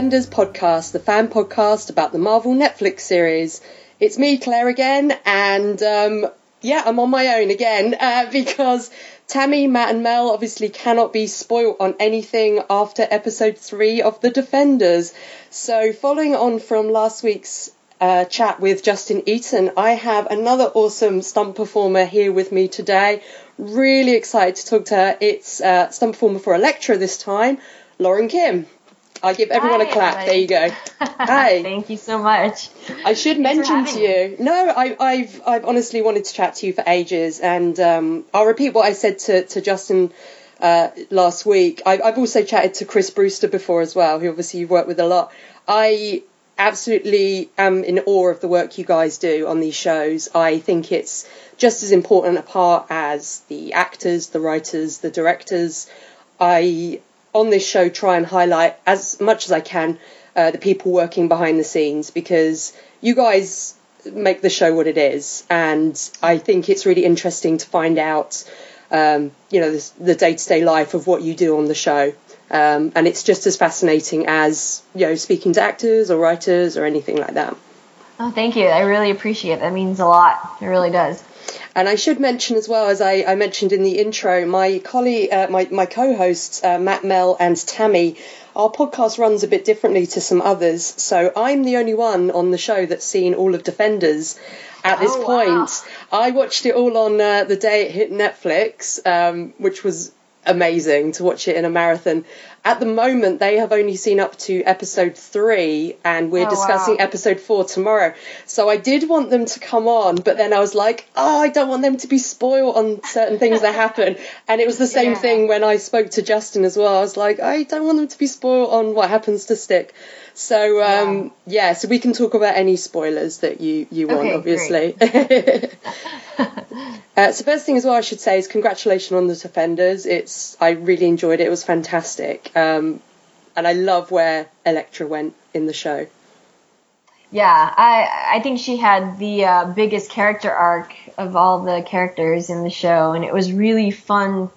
Defenders podcast, the fan podcast about the Marvel Netflix series. It's me, Claire, again, and um, yeah, I'm on my own again uh, because Tammy, Matt, and Mel obviously cannot be spoilt on anything after episode three of The Defenders. So, following on from last week's uh, chat with Justin Eaton, I have another awesome stunt performer here with me today. Really excited to talk to her. It's uh, stunt performer for Elektra this time, Lauren Kim. I give everyone Hi, a clap. everybody. There you go. Hi. Thank you so much. I should Thanks mention to you. No, I, I've I've honestly wanted to chat to you for ages, and um, I'll repeat what I said to to Justin uh, last week. I, I've also chatted to Chris Brewster before as well, who obviously you've worked with a lot. I absolutely am in awe of the work you guys do on these shows. I think it's just as important a part as the actors, the writers, the directors. I on this show try and highlight as much as I can uh, the people working behind the scenes because you guys make the show what it is, and I think it's really interesting to find out, um, you know, the- day to day life of what you do on the show. Um, and it's just as fascinating as you know speaking to actors or writers or anything like that. Oh, thank you. I really appreciate it. That means a lot. It really does. And I should mention as well, as I, I mentioned in the intro, my colleague, uh, my, my co-hosts, uh, Matt, Mel, and Tammy, our podcast runs a bit differently to some others. So I'm the only one on the show that's seen all of Defenders at this Oh, wow. point. I watched it all on uh, the day it hit Netflix, um, which was amazing to watch it in a marathon. At the moment, they have only seen up to episode three, and we're Oh, discussing wow. episode four tomorrow. So I did want them to come on, but then I was like, oh, I don't want them to be spoiled on certain things that happen. And it was the same Yeah. thing when I spoke to Justin as well. I was like, I don't want them to be spoiled on what happens to Stick. So um, yeah, so we can talk about any spoilers that you you want, Okay, obviously. Uh, so first thing as well I should say is congratulations on the Defenders. It's I really enjoyed it. It was fantastic, um, and I love where Elektra went in the show. Yeah, I I think she had the uh, biggest character arc of all the characters in the show, and it was really fun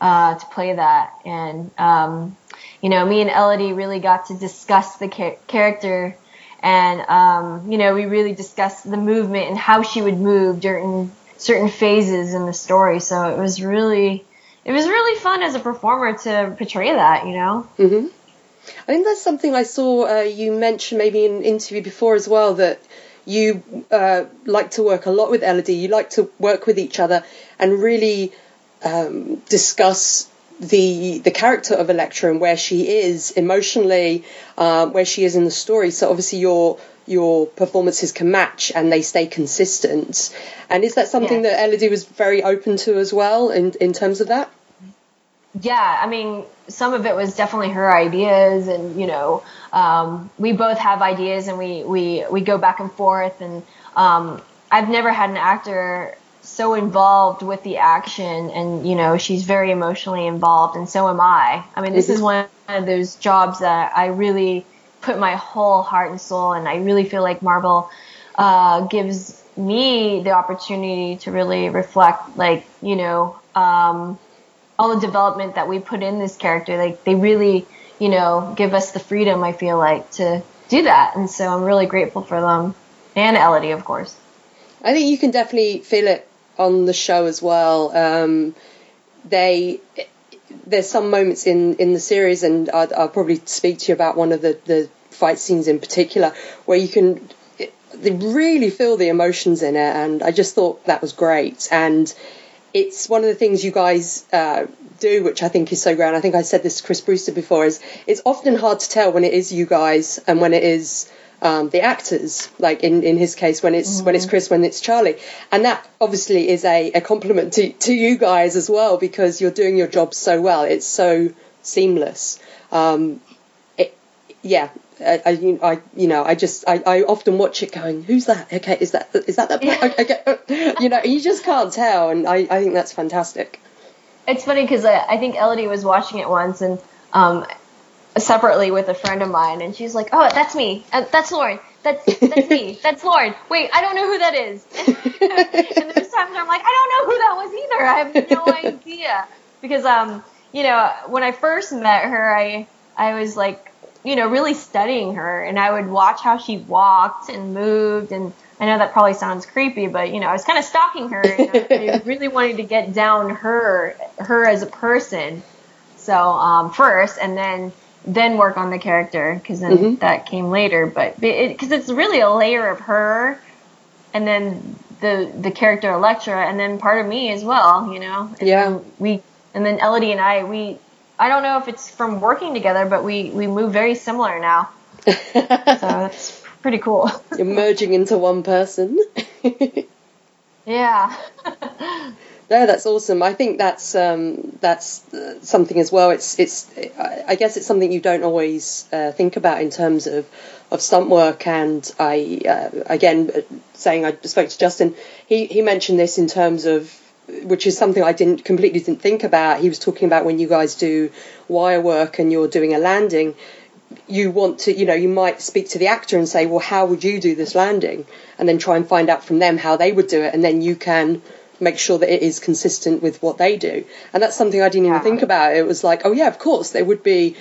uh, to play that. And um, you know, me and Elodie really got to discuss the cha- character, and um, you know, we really discussed the movement and how she would move during certain phases in the story. So it was really it was really fun as a performer to portray that. You know. hmm I think that's something I saw uh, you mention maybe in an interview before as well that you uh, like to work a lot with Elodie. You like to work with each other and really um, discuss the the character of Elektra and where she is emotionally, um, where she is in the story. So obviously your your performances can match and they stay consistent. And is that something Yeah. that Elodie was very open to as well in in terms of that? Yeah, I mean, some of it was definitely her ideas, and you know, um, we both have ideas, and we we we go back and forth. And um, I've never had an actor so involved with the action, and you know, she's very emotionally involved, and so am I. I mean, this is one of those jobs that I really put my whole heart and soul, and I really feel like Marvel uh, gives me the opportunity to really reflect, like you know. Um, all the development that we put in this character, like they really, you know, give us the freedom. I feel like to do that, and so I'm really grateful for them and Elodie, of course. I think you can definitely feel it on the show as well. Um, they there's some moments in in the series, and I'd, I'll probably speak to you about one of the the fight scenes in particular where you can they really feel the emotions in it, and I just thought that was great. And it's one of the things you guys uh, do, which I think is so great. And I think I said this to Chris Brewster before. Is it's often hard to tell when it is you guys and when it is um, the actors. Like in, in his case, when it's when it's Chris, when it's Charlie, and that obviously is a, a compliment to to you guys as well because you're doing your job so well. It's so seamless. Um, it, yeah. I, I, you- I, you know, I just, I, I often watch it going, who's that? Okay, is that, is that that? per- Okay, you know, you just can't tell, and I, I think that's fantastic. It's funny because I, I think Elodie was watching it once and um, separately with a friend of mine, and she's like, "Oh, that's me. Uh, that's Lauren. That's that's me. That's Lauren. Wait, I don't know who that is." and there's times I'm like, "I don't know who that was either. I have no idea." Because um, you know, when I first met her, I I was like you know, really studying her, and I would watch how she walked and moved, and I know that probably sounds creepy, but you know, I was kind of stalking her, and I, I really wanted to get down her, her as a person. So um, first, and then then work on the character because then mm-hmm. that came later. But because it, it's really a layer of her, and then the the character Elektra, and then part of me as well. You know. And yeah. We and then Elodie and I we I don't know if it's from working together, but we we move very similar now. so that's pretty cool. You're merging into one person. yeah. no, that's awesome. I think that's um, that's something as well. It's it's I guess it's something you don't always uh, think about in terms of of stunt work. And I uh, again saying I spoke to Justin, he he mentioned this in terms of which is something I didn't completely didn't think about. He was talking about when you guys do wire work and you're doing a landing, you want to, you know, you might speak to the actor and say, well, how would you do this landing? And then try and find out from them how they would do it, and then you can make sure that it is consistent with what they do. And that's something I didn't even think about. It was like, oh yeah, of course there would be.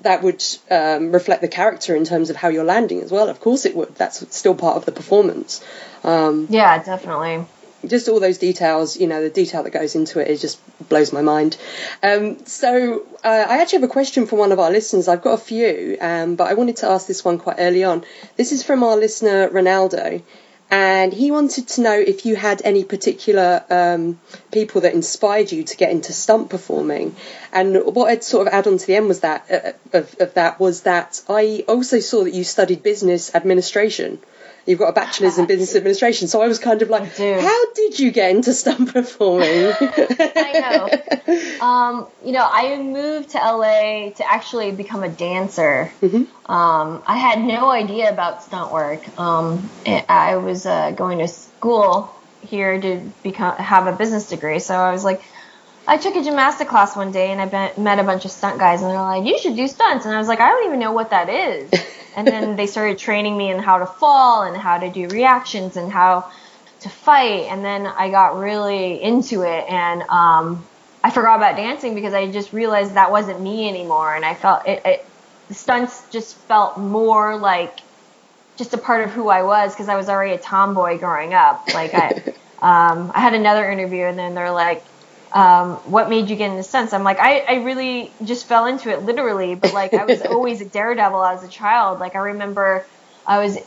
That would um, reflect the character in terms of how you're landing as well. Of course it would. That's still part of the performance. Um, yeah, definitely just all those details, you know, the detail that goes into it, it just blows my mind. Um, so uh, I actually have a question from one of our listeners. I've got a few, um, but I wanted to ask this one quite early on. This is from our listener Ronaldo, and he wanted to know if you had any particular um, people that inspired you to get into stunt performing. And what I'd sort of add on to the end was that uh, of, of that was that I also saw that you studied business administration you've got a bachelor's in business administration. So I was kind of like, how did you get into stunt performing? I know. Um, you know, I moved to LA to actually become a dancer. Mm-hmm. Um, I had no idea about stunt work. Um, I was uh, going to school here to become have a business degree, so I was like. I took a gymnastic class one day and I met a bunch of stunt guys and they're like, "You should do stunts," and I was like, "I don't even know what that is." and then they started training me in how to fall and how to do reactions and how to fight. And then i got really into it. And um, i forgot about dancing because i just realized that wasn't me anymore. And i felt it, it the stunts just felt more like just a part of who i was because i was already a tomboy growing up. Like i um, i had another interview and then they're like um, what made you get into stunts? I'm like, I, I really just fell into it literally, but like I was always a daredevil as a child. Like I remember I was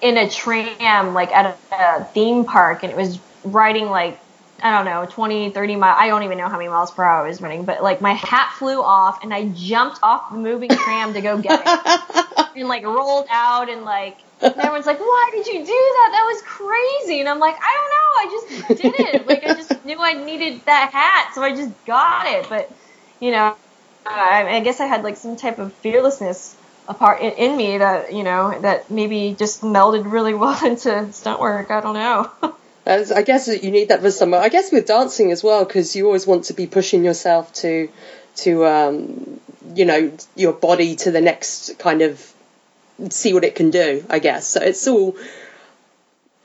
in a tram like at a, a theme park and it was riding like I don't know, 20, 30 miles. I don't even know how many miles per hour I was running, but like my hat flew off and I jumped off the moving tram to go get it and like rolled out and like and everyone's like, "Why did you do that? That was crazy." And I'm like, "I don't know. I just did it. like I just knew I needed that hat, so I just got it." But you know, I, I guess I had like some type of fearlessness apart in, in me that you know that maybe just melded really well into stunt work. I don't know. I guess you need that for some. I guess with dancing as well, because you always want to be pushing yourself to, to um, you know, your body to the next kind of see what it can do, I guess. So it's all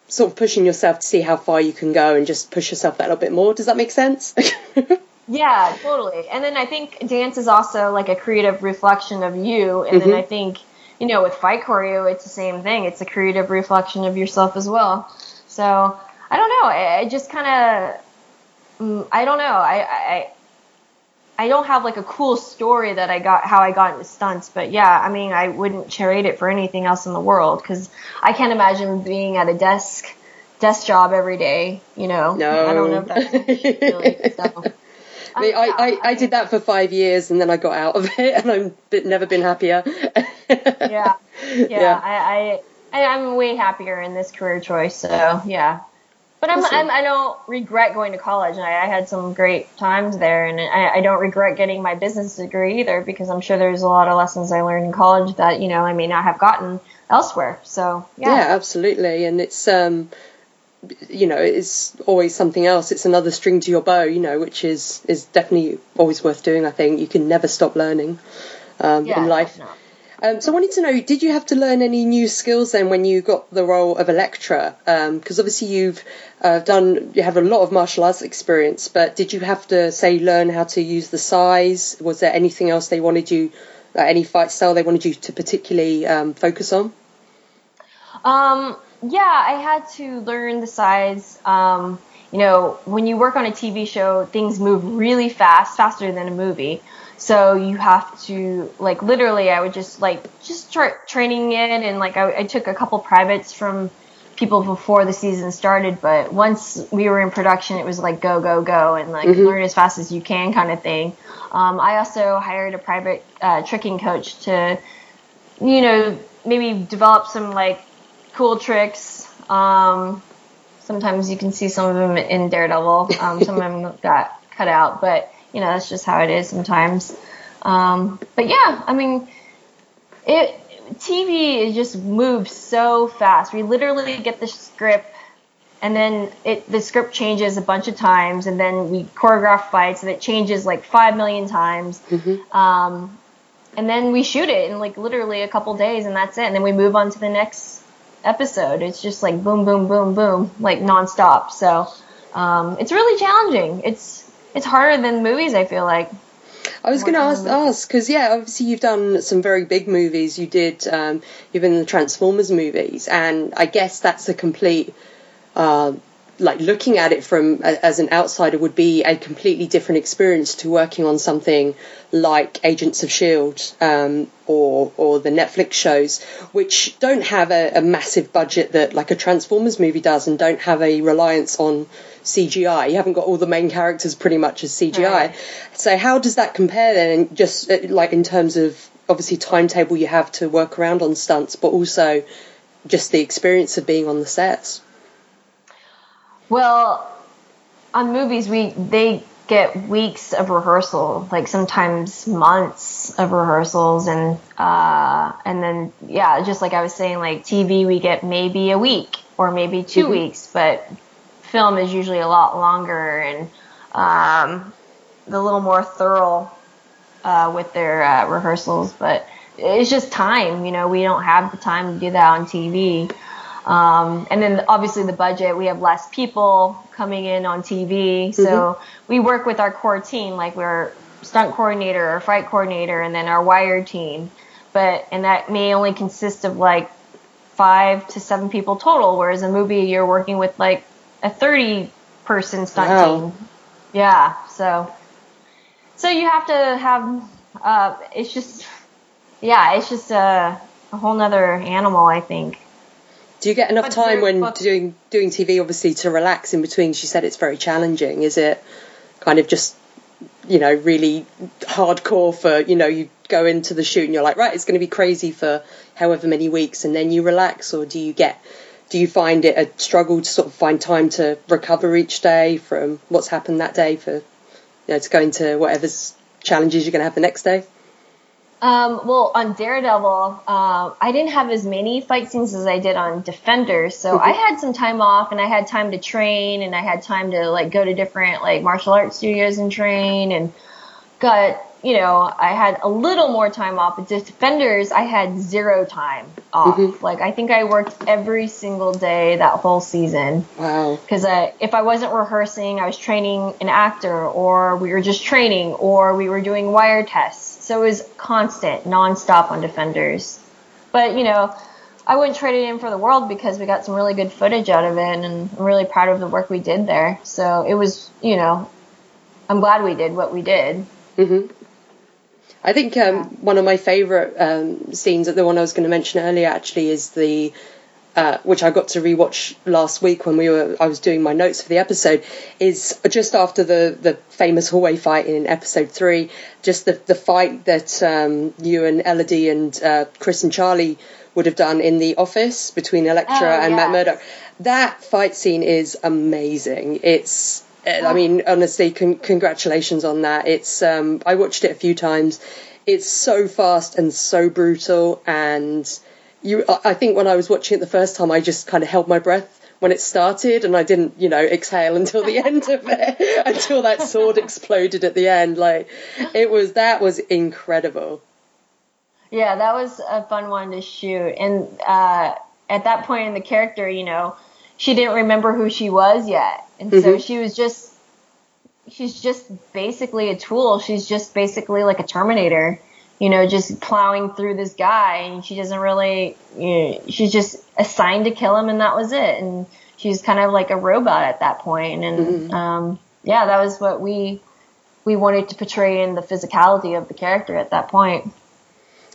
sort of pushing yourself to see how far you can go and just push yourself that little bit more. Does that make sense? yeah, totally. And then I think dance is also like a creative reflection of you. And mm-hmm. then I think, you know, with fight choreo, it's the same thing. It's a creative reflection of yourself as well. So I don't know. I, I just kind of, mm, I don't know. I, I, I don't have like a cool story that I got how I got into stunts, but yeah, I mean, I wouldn't trade it for anything else in the world because I can't imagine being at a desk desk job every day. You know, no, I don't know if that's really so. I, mean, um, I, I, I, did that for five years and then I got out of it and I've never been happier. yeah, yeah, yeah. I, I, I'm way happier in this career choice. So yeah, but I'm, I'm, I don't regret going to college, and I, I had some great times there, and I, I, don't regret getting my business degree either because I'm sure there's a lot of lessons I learned in college that you know I may not have gotten elsewhere. So yeah, yeah, absolutely, and it's um, you know, it's always something else. It's another string to your bow, you know, which is is definitely always worth doing. I think you can never stop learning um, yeah, in life. Um, so I wanted to know, did you have to learn any new skills then when you got the role of Elektra? Because um, obviously you've uh, done, you have a lot of martial arts experience, but did you have to say learn how to use the sais? Was there anything else they wanted you Like any fight style they wanted you to particularly um, focus on? Um, yeah, I had to learn the sais. Um, you know, when you work on a TV show, things move really fast, faster than a movie. So you have to like literally, I would just like just start training it, and like I, I took a couple privates from people before the season started, but once we were in production, it was like go go go and like mm-hmm. learn as fast as you can kind of thing. Um, I also hired a private uh, tricking coach to, you know, maybe develop some like cool tricks. Um, sometimes you can see some of them in Daredevil. Um, some of them got cut out, but you know that's just how it is sometimes. Um, but yeah, I mean, it TV just moves so fast. We literally get the script, and then it the script changes a bunch of times, and then we choreograph fights, and it changes like five million times. Mm-hmm. Um, and then we shoot it in like literally a couple days, and that's it. And then we move on to the next episode. It's just like boom, boom, boom, boom, like nonstop. So um, it's really challenging. It's it's harder than movies. I feel like. I was going to ask, ask because yeah, obviously you've done some very big movies. You did, um, you've been in the Transformers movies, and I guess that's a complete, uh, like looking at it from as an outsider would be a completely different experience to working on something like Agents of Shield um, or or the Netflix shows, which don't have a, a massive budget that like a Transformers movie does, and don't have a reliance on CGI. You haven't got all the main characters pretty much as CGI. Right. So how does that compare then? Just uh, like in terms of obviously timetable you have to work around on stunts, but also just the experience of being on the sets. Well, on movies we they get weeks of rehearsal, like sometimes months of rehearsals, and uh, and then yeah, just like I was saying, like TV we get maybe a week or maybe 2 mm-hmm. weeks, but film is usually a lot longer and um, a little more thorough uh, with their uh, rehearsals. But it's just time. You know, we don't have the time to do that on TV. Um, and then obviously the budget, we have less people coming in on TV. So mm-hmm. we work with our core team, like we're stunt coordinator or fight coordinator, and then our wire team. But and that may only consist of like five to seven people total, whereas a movie you're working with like a 30 person stunt wow. team. Yeah, so so you have to have uh, it's just yeah, it's just a, a whole nother animal, I think. Do you get enough time when doing doing TV, obviously, to relax in between? She said it's very challenging. Is it kind of just you know really hardcore for you know you go into the shoot and you're like right it's going to be crazy for however many weeks and then you relax, or do you get do you find it a struggle to sort of find time to recover each day from what's happened that day for you know to go into whatever challenges you're going to have the next day? Um, well, on Daredevil, uh, I didn't have as many fight scenes as I did on Defenders, so. I had some time off, and I had time to train, and I had time to like go to different like martial arts studios and train, and got you know, I had a little more time off. But Defenders, I had zero time off. Mm-hmm. Like I think I worked every single day that whole season. Wow. Because if I wasn't rehearsing, I was training an actor, or we were just training, or we were doing wire tests. So it was constant, nonstop on Defenders. But you know, I wouldn't trade it in for the world because we got some really good footage out of it, and I'm really proud of the work we did there. So it was, you know, I'm glad we did what we did. Mm-hmm. I think um, one of my favourite um, scenes, the one I was going to mention earlier, actually, is the uh, which I got to rewatch last week when we were I was doing my notes for the episode, is just after the the famous hallway fight in episode three, just the the fight that um, you and Elodie and uh, Chris and Charlie would have done in the office between Elektra oh, and yeah. Matt Murdock. That fight scene is amazing. It's I mean, honestly, con- congratulations on that. It's um, I watched it a few times. It's so fast and so brutal, and you. I think when I was watching it the first time, I just kind of held my breath when it started, and I didn't, you know, exhale until the end of it, until that sword exploded at the end. Like it was that was incredible. Yeah, that was a fun one to shoot, and uh, at that point in the character, you know, she didn't remember who she was yet and mm-hmm. so she was just she's just basically a tool. She's just basically like a Terminator. you know, just plowing through this guy, and she doesn't really, you know, she's just assigned to kill him, and that was it. And she's kind of like a robot at that point. And mm-hmm. um, yeah, that was what we we wanted to portray in the physicality of the character at that point.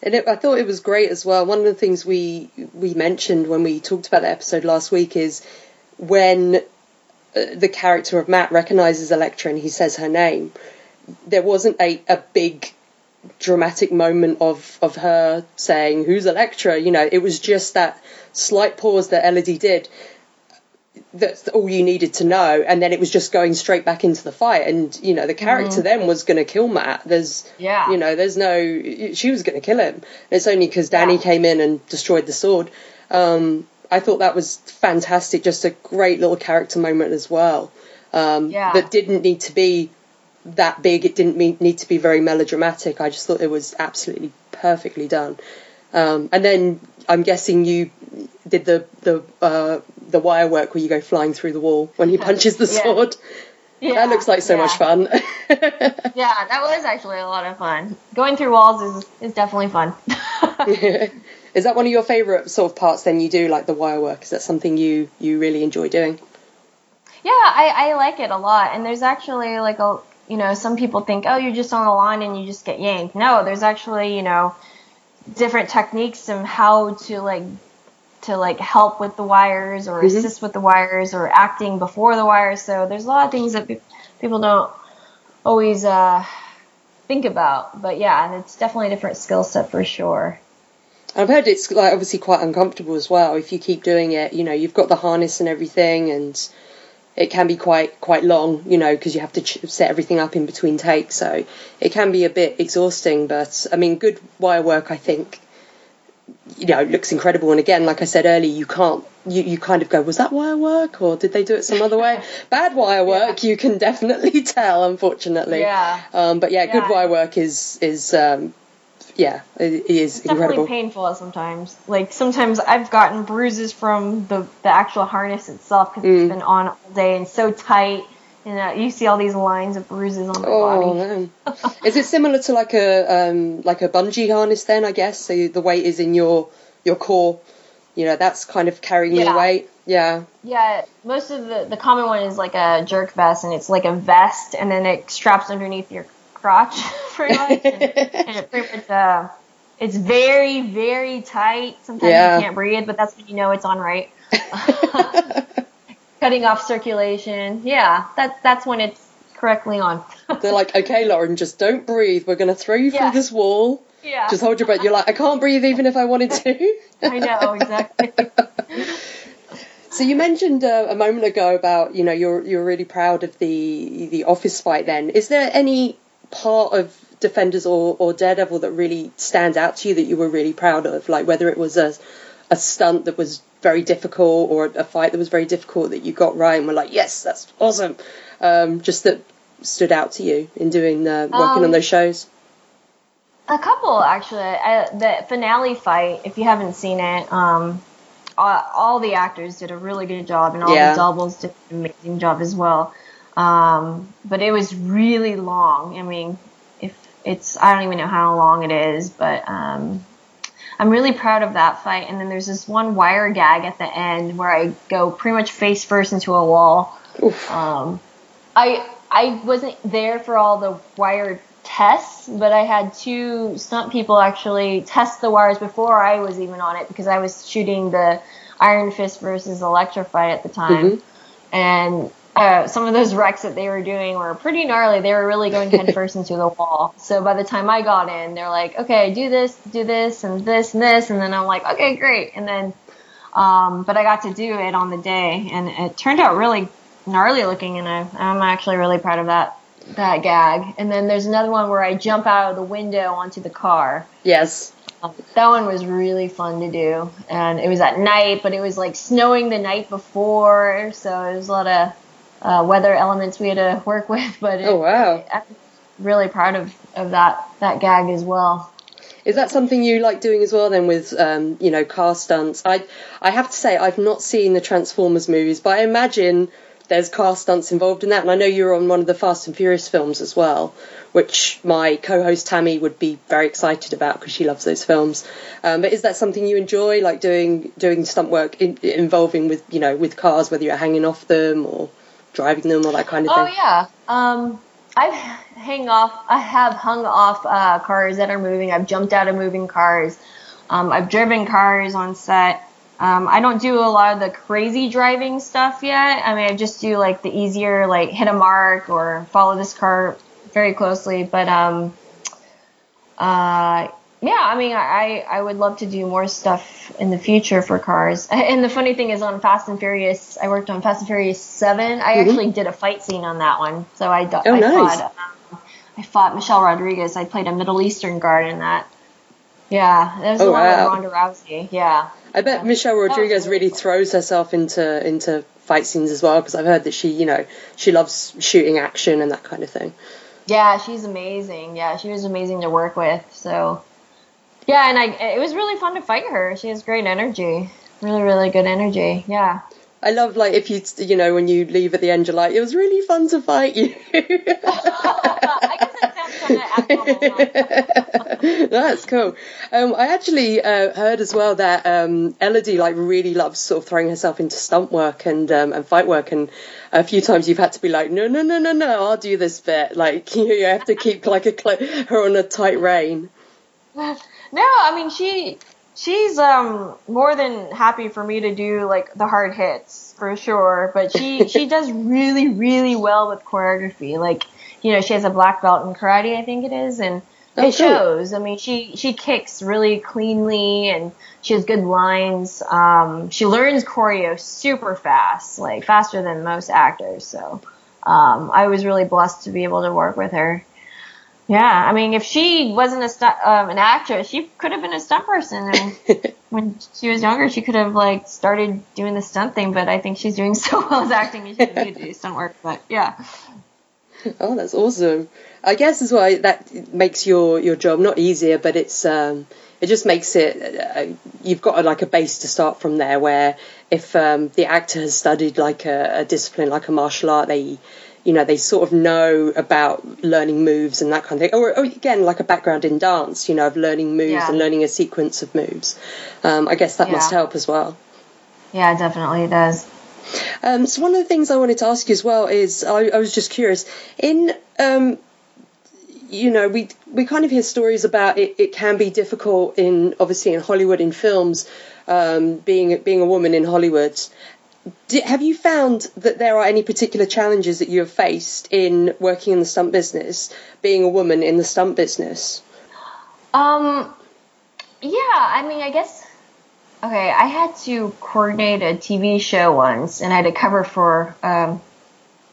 And it, I thought it was great as well. One of the things we we mentioned when we talked about the episode last week is when uh, the character of Matt recognizes Elektra and he says her name. There wasn't a, a big dramatic moment of of her saying who's Elektra. You know, it was just that slight pause that Elodie did. That's all you needed to know, and then it was just going straight back into the fight. And you know, the character mm-hmm. then was going to kill Matt. There's, yeah, you know, there's no, she was going to kill him. It's only because Danny yeah. came in and destroyed the sword. Um, I thought that was fantastic, just a great little character moment as well. Um, yeah. That didn't need to be that big. It didn't need to be very melodramatic. I just thought it was absolutely perfectly done. Um, and then I'm guessing you did the the uh, the wire work where you go flying through the wall when he punches the yeah. sword. Yeah, that looks like so yeah. much fun. yeah, that was actually a lot of fun. Going through walls is is definitely fun. yeah. Is that one of your favourite sort of parts? Then you do like the wire work. Is that something you you really enjoy doing? Yeah, I, I like it a lot. And there's actually like a you know, some people think, oh, you're just on the line and you just get yanked. No, there's actually, you know, different techniques and how to like to like help with the wires or mm-hmm. assist with the wires or acting before the wires. So there's a lot of things that people don't always uh, think about. But yeah, and it's definitely a different skill set for sure. I've heard it's like obviously quite uncomfortable as well if you keep doing it. You know, you've got the harness and everything, and it can be quite quite long, you know, because you have to ch- set everything up in between takes. So it can be a bit exhausting. But I mean, good wire work, I think, you know, it looks incredible. And again, like I said earlier, you can't, you, you kind of go, was that wire work or did they do it some other way? Bad wire work, yeah. you can definitely tell, unfortunately. Yeah. Um, but yeah, yeah, good wire work is is um, yeah, it is it's incredible. Definitely painful sometimes. Like sometimes I've gotten bruises from the the actual harness itself because mm. it's been on all day and so tight. And uh, you see all these lines of bruises on my oh, body. man. is it similar to like a um, like a bungee harness then? I guess so. The weight is in your your core. You know, that's kind of carrying yeah. your weight. Yeah. Yeah. Most of the the common one is like a jerk vest, and it's like a vest, and then it straps underneath your crotch, pretty much. and, and it pretty much, uh, it's very, very tight. Sometimes yeah. you can't breathe, but that's when you know it's on right. Cutting off circulation. Yeah, that's that's when it's correctly on. They're like, okay, Lauren, just don't breathe. We're going to throw you yeah. through this wall. Yeah. Just hold your breath. You're like, I can't breathe even if I wanted to. I know, exactly. So you mentioned uh, a moment ago about you know you're you're really proud of the the office fight. Then is there any part of Defenders or, or Daredevil that really stands out to you that you were really proud of? Like whether it was a, a stunt that was very difficult or a fight that was very difficult that you got right and were like, yes, that's awesome. Um, just that stood out to you in doing uh, working um, on those shows. A couple actually. I, the finale fight, if you haven't seen it, um, all, all, the actors did a really good job, and all yeah. the doubles did an amazing job as well. Um, but it was really long. I mean, if it's, I don't even know how long it is, but um, I'm really proud of that fight. And then there's this one wire gag at the end where I go pretty much face first into a wall. Um, I I wasn't there for all the wire tests, but I had two stunt people actually test the wires before I was even on it because I was shooting the Iron Fist versus Elektra fight at the time. Mm-hmm. And uh, some of those wrecks that they were doing were pretty gnarly. They were really going headfirst into the wall. So by the time I got in, they're like, okay, do this, do this, and this, and this. And then I'm like, okay, great. And then, um, but I got to do it on the day, and it turned out really gnarly looking, and I, I'm actually really proud of that that gag. And then there's another one where I jump out of the window onto the car. Yes. Um, that one was really fun to do, and it was at night, but it was like snowing the night before, so it was a lot of uh, weather elements we had to work with. But it, oh wow, I'm really proud of, of that that gag as well. Is that something you like doing as well? Then with um, you know car stunts, I I have to say I've not seen the Transformers movies, but I imagine there's car stunts involved in that. And I know you're on one of the Fast and Furious films as well, which my co-host Tammy would be very excited about because she loves those films. Um, but is that something you enjoy, like doing doing stunt work in, involving with you know with cars, whether you're hanging off them or driving them or that kind of oh, thing? Oh yeah. Um, I've hang off. I have hung off uh, cars that are moving. I've jumped out of moving cars. Um, I've driven cars on set. Um, I don't do a lot of the crazy driving stuff yet. I mean, I just do like the easier, like hit a mark or follow this car very closely. But um, uh, yeah, I mean, I I would love to do more stuff in the future for cars. And the funny thing is, on Fast and Furious, I worked on Fast and Furious Seven. I mm-hmm. actually did a fight scene on that one. So I, oh, I nice. fought um, I fought Michelle Rodriguez. I played a Middle Eastern guard in that. Yeah, that was oh, the one wow. with Ronda Rousey. Yeah. I bet yeah. Michelle Rodriguez really, really cool. throws herself into into fight scenes as well because I've heard that she, you know, she loves shooting action and that kind of thing. Yeah, she's amazing. Yeah, she was amazing to work with. So, yeah, and I it was really fun to fight her. She has great energy. Really, really good energy. Yeah. I love like if you you know when you leave at the end you're like it was really fun to fight you. That's cool. Um, I actually uh, heard as well that um, Elodie like really loves sort of throwing herself into stunt work and um, and fight work, and a few times you've had to be like, no, no, no, no, no, I'll do this bit. Like you, you have to keep like a cl- her on a tight rein. No, I mean she she's um more than happy for me to do like the hard hits for sure. But she she does really really well with choreography. Like you know she has a black belt in karate i think it is and oh, it shows. I mean she she kicks really cleanly and she has good lines. Um she learns choreo super fast like faster than most actors. So um i was really blessed to be able to work with her yeah, I mean, if she wasn't a stunt, um, an actress, she could have been a stunt person. And when she was younger, she could have like started doing the stunt thing. But I think she's doing so well as acting, she doesn't need to do stunt work. But yeah. Oh, that's awesome. I guess as why that makes your your job not easier, but it's um, it just makes it uh, you've got a, like a base to start from there. Where if um, the actor has studied like a, a discipline like a martial art, they you know, they sort of know about learning moves and that kind of thing. Or, or again, like a background in dance, you know, of learning moves yeah. and learning a sequence of moves. Um, I guess that yeah. must help as well. Yeah, definitely it does. Um, so one of the things I wanted to ask you as well is I, I was just curious in um, you know we we kind of hear stories about it, it can be difficult in obviously in Hollywood in films um, being being a woman in Hollywood have you found that there are any particular challenges that you have faced in working in the stunt business, being a woman in the stunt business? Um, yeah, I mean, I guess. Okay, I had to coordinate a TV show once, and I had to cover for um,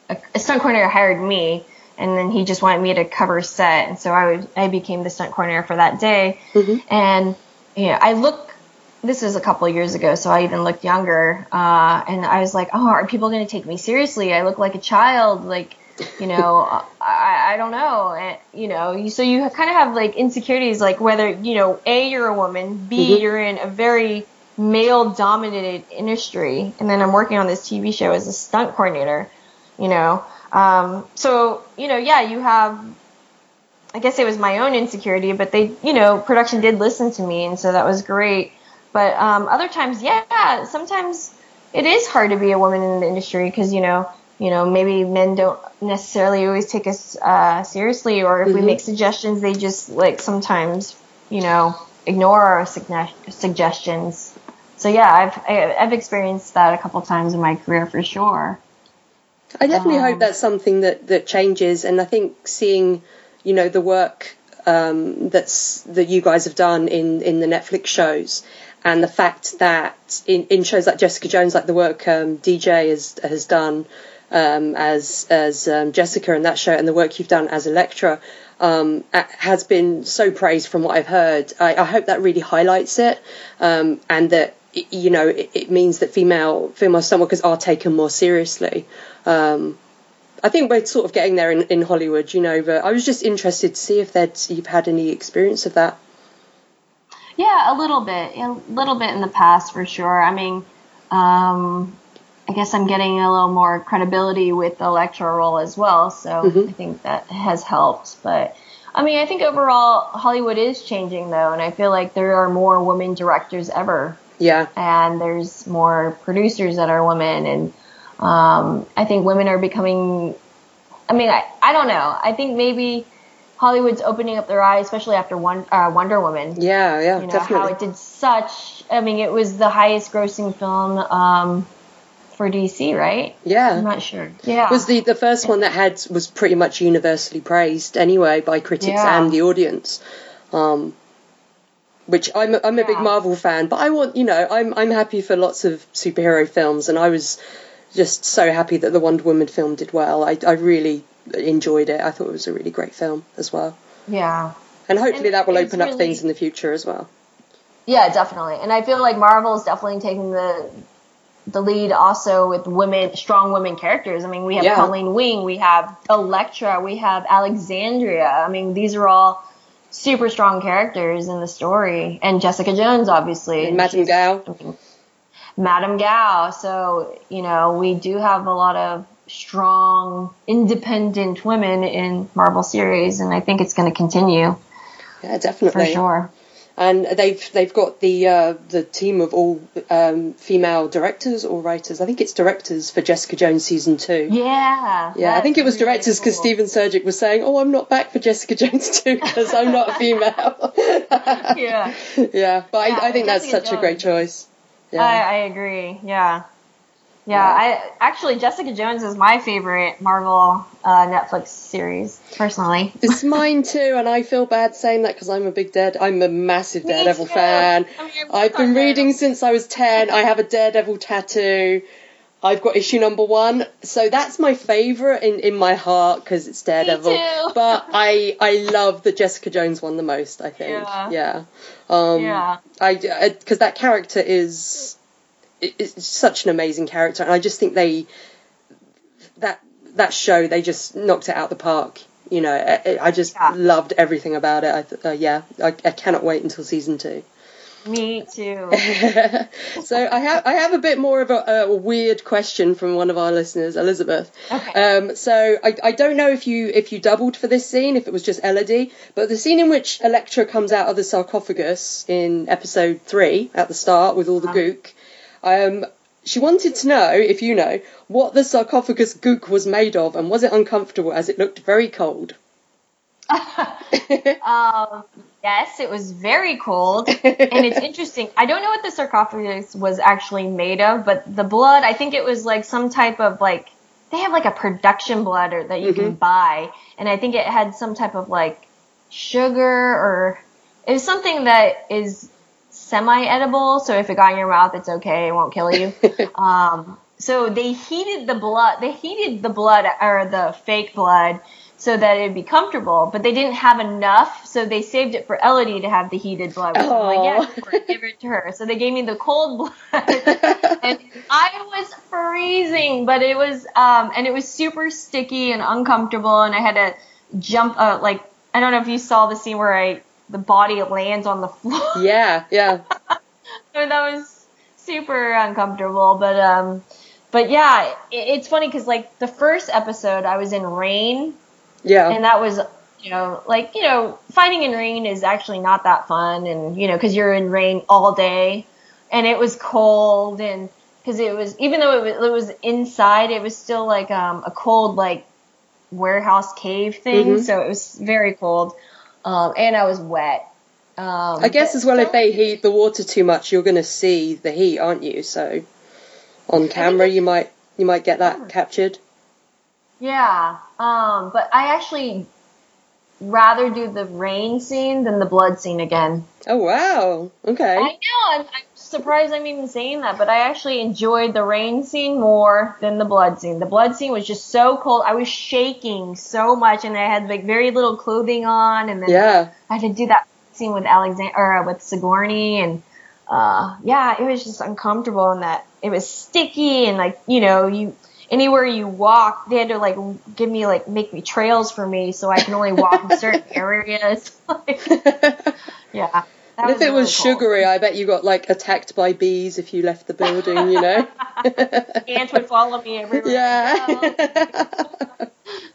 a, a stunt coordinator hired me, and then he just wanted me to cover set, and so I would, I became the stunt coordinator for that day, mm-hmm. and yeah, I look this was a couple of years ago, so I even looked younger. Uh, and I was like, oh, are people going to take me seriously? I look like a child. Like, you know, I, I don't know. And, you know, so you kind of have like insecurities, like whether, you know, A, you're a woman, B, mm-hmm. you're in a very male dominated industry. And then I'm working on this TV show as a stunt coordinator, you know. Um, so, you know, yeah, you have I guess it was my own insecurity, but they, you know, production did listen to me, and so that was great. But um, other times, yeah, sometimes it is hard to be a woman in the industry because you know, you know, maybe men don't necessarily always take us uh, seriously, or if mm-hmm. we make suggestions, they just like sometimes, you know, ignore our suggestions. So yeah, I've I've experienced that a couple times in my career for sure. I definitely um, hope that's something that that changes, and I think seeing, you know, the work um, that's that you guys have done in in the Netflix shows and the fact that in, in shows like Jessica Jones, like the work um, DJ has has done um, as as um, Jessica in that show, and the work you've done as Elektra um, has been so praised from what I've heard. I, I hope that really highlights it, um, and that you know it, it, means that female female stuntworkers are taken more seriously. Um, I think we're sort of getting there in, in Hollywood, you know. But I was just interested to see if you've had any experience of that. Yeah, a little bit, a little bit in the past for sure. I mean, um, I guess I'm getting a little more credibility with the Elektra role as well. So Mhm. I think that has helped. But I mean, I think overall Hollywood is changing though, and I feel like there are more women directors ever, Yeah. and there's more producers that are women, and um, I think women are becoming. I mean, I, I don't know. I think maybe Hollywood's opening up their eyes, especially after one, uh, Wonder Woman Yeah. Yeah. you know definitely. how it did such i mean it was the highest grossing film um, for dc right yeah. i'm not sure yeah it was the the first one that had was pretty much universally praised anyway by critics Yeah. and the audience. Um, which I'm a, I'm a big Marvel fan, but I want you know I'm I'm happy for lots of superhero films, and I was just so happy that the Wonder Woman film did well. I I really enjoyed it. I thought it was a really great film as well, yeah and hopefully And that will open up things in the future as well. yeah definitely and i feel like marvel is definitely taking the the lead also with women strong women characters i mean we have Yeah. colleen wing we have Elektra, we have alexandra i mean these are all super strong characters in the story and jessica jones obviously And Madame Gao. I mean, Madame Gao. So, you know, we do have a lot of strong, independent women in Marvel series, and I think it's going to continue Yeah, definitely. for sure. and they've they've got the uh, the team of all um, female directors or writers. I think it's directors for Jessica Jones season two. Yeah. Yeah, I think it was really directors because cool. Stephen Surjik was saying, "Oh, I'm not back for Jessica Jones too because I'm not a female." Yeah. yeah, but Yeah, I, I think that's Jessica such a great choice. Yeah, I, I agree. Yeah. Yeah. I actually Jessica Jones is my favorite Marvel uh, Netflix series personally. it's mine too, and I feel bad saying that because I'm a big dead. I'm a massive Me Daredevil too. fan. I mean, I've been reading Daredevil. since I was ten. I have a Daredevil tattoo. I've got issue number one, so that's my favorite in, in my heart because it's Daredevil. but I I love the Jessica Jones one the most. I think. Yeah. Yeah. Um, Yeah. I because that character is i- is such an amazing character, and I just think they that that show they just knocked it out the park. You know, I, I just Yeah. loved everything about it. I th- uh, yeah, I, I cannot wait until season two. Me too. so I have I have a bit more of a, a weird question from one of our listeners, Elizabeth. Okay. Um, so I, I don't know if you if you doubled for this scene, if it was just Elodie, but the scene in which Elektra comes out of the sarcophagus in episode three at the start with all the Uh-huh. gook, um, she wanted to know if you know what the sarcophagus gook was made of and was it uncomfortable as it looked very cold. Um, yes, it was very cold, and it's interesting. I don't know what the sarcophagus was actually made of, but the blood, I think it was like some type of like they have like a production blood or, that you can buy, and I think it had some type of like sugar or it was something that is semi-edible. So if it got in your mouth, it's okay; it won't kill you. um, so they heated the blood. They heated the blood or the fake blood so that it'd be comfortable, but they didn't have enough, so they saved it for Elodie to have the heated blood. Which I'm like, yeah, give it to her. So they gave me the cold blood, and I was freezing, but it was um, and it was super sticky and uncomfortable, and I had to jump uh, like I don't know if you saw the scene where I the body lands on the floor. yeah, yeah. So that was super uncomfortable, but um, but yeah, it, it's funny because like the first episode, I was in rain, Yeah. and that was you know like you know fighting in rain is actually not that fun, and you know because you're in rain all day, and it was cold, and because it was even though it was, it was inside, it was still like um a cold like warehouse cave thing, Mhm. so it was very cold, um, and I was wet. Um, I guess as well, if they heat the water too much, you're going to see the heat, aren't you? So on camera, you might you might get that captured. Yeah, um, but I actually rather do the rain scene than the blood scene again. Oh wow! Okay. I know, I'm, I'm surprised I'm even saying that, but I actually enjoyed the rain scene more than the blood scene. The blood scene was just so cold. I was shaking so much, and I had like very little clothing on, and then Yeah. I had to do that scene with Alexandra or uh, with Sigourney, and uh, yeah, it was just uncomfortable, and that it was sticky, and like you know, you anywhere you walk, they had to like give me like make me trails for me, so I can only walk in certain areas. yeah, That And if it was sugary, I bet you got like attacked by bees if you left the building, you know? Ants would follow me everywhere. Yeah.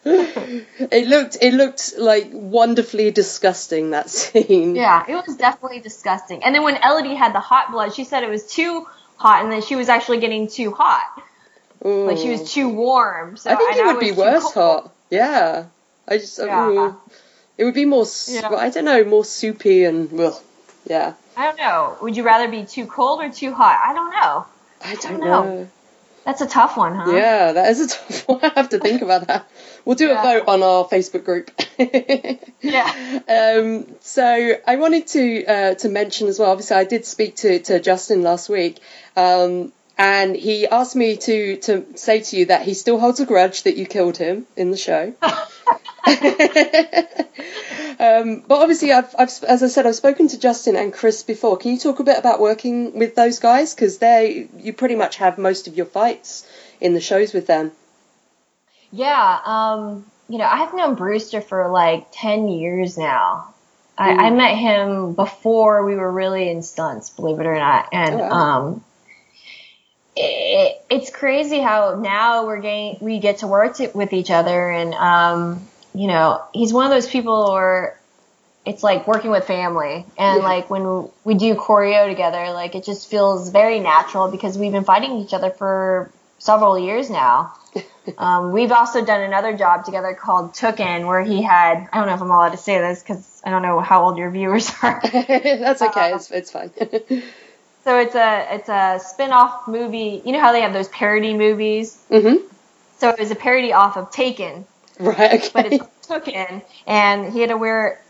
it looked it looked like wonderfully disgusting that scene. Yeah, it was definitely disgusting. And then when Elodie had the hot blood, she said it was too hot, and then she was actually getting too hot. Like she was too warm. So I think it would be worse hot. Yeah. I just Yeah. ooh. it would be more Yeah. I don't know, more soupy and well, yeah. I don't know. Would you rather be too cold or too hot? I don't know. I don't know. know. That's a tough one, huh? Yeah, that is a tough one. I have to think about that. We'll do Yeah. a vote on our Facebook group. Yeah. Um, so I wanted to uh, to mention as well. Obviously, I did speak to, to Justin last week, um, and he asked me to to say to you that he still holds a grudge that you killed him in the show. um, but obviously, I've, I've as I said, I've spoken to Justin and Chris before. Can you talk a bit about working with those guys? Because they you pretty much have most of your fights in the shows with them. Yeah, um, you know, I've known Brewster for like 10 years now. I, I Mm. met him before we were really in stunts, believe it or not. And, Oh, wow. um, it, it's crazy how now we're getting, we get to work t- with each other. And, um, you know, he's one of those people where it's like working with family. And Yeah. like when we do choreo together, like it just feels very natural because we've been fighting each other for several years now. Um, we've also done another job together called Tooken, where he had, I don't know if I'm allowed to say this because I don't know how old your viewers are. That's okay. Uh, it's, it's fine. so it's a, it's a spin-off movie. You know how they have those parody movies? hmm So it was a parody off of Taken, Right. Okay. but it's Tooken, and he had to wear,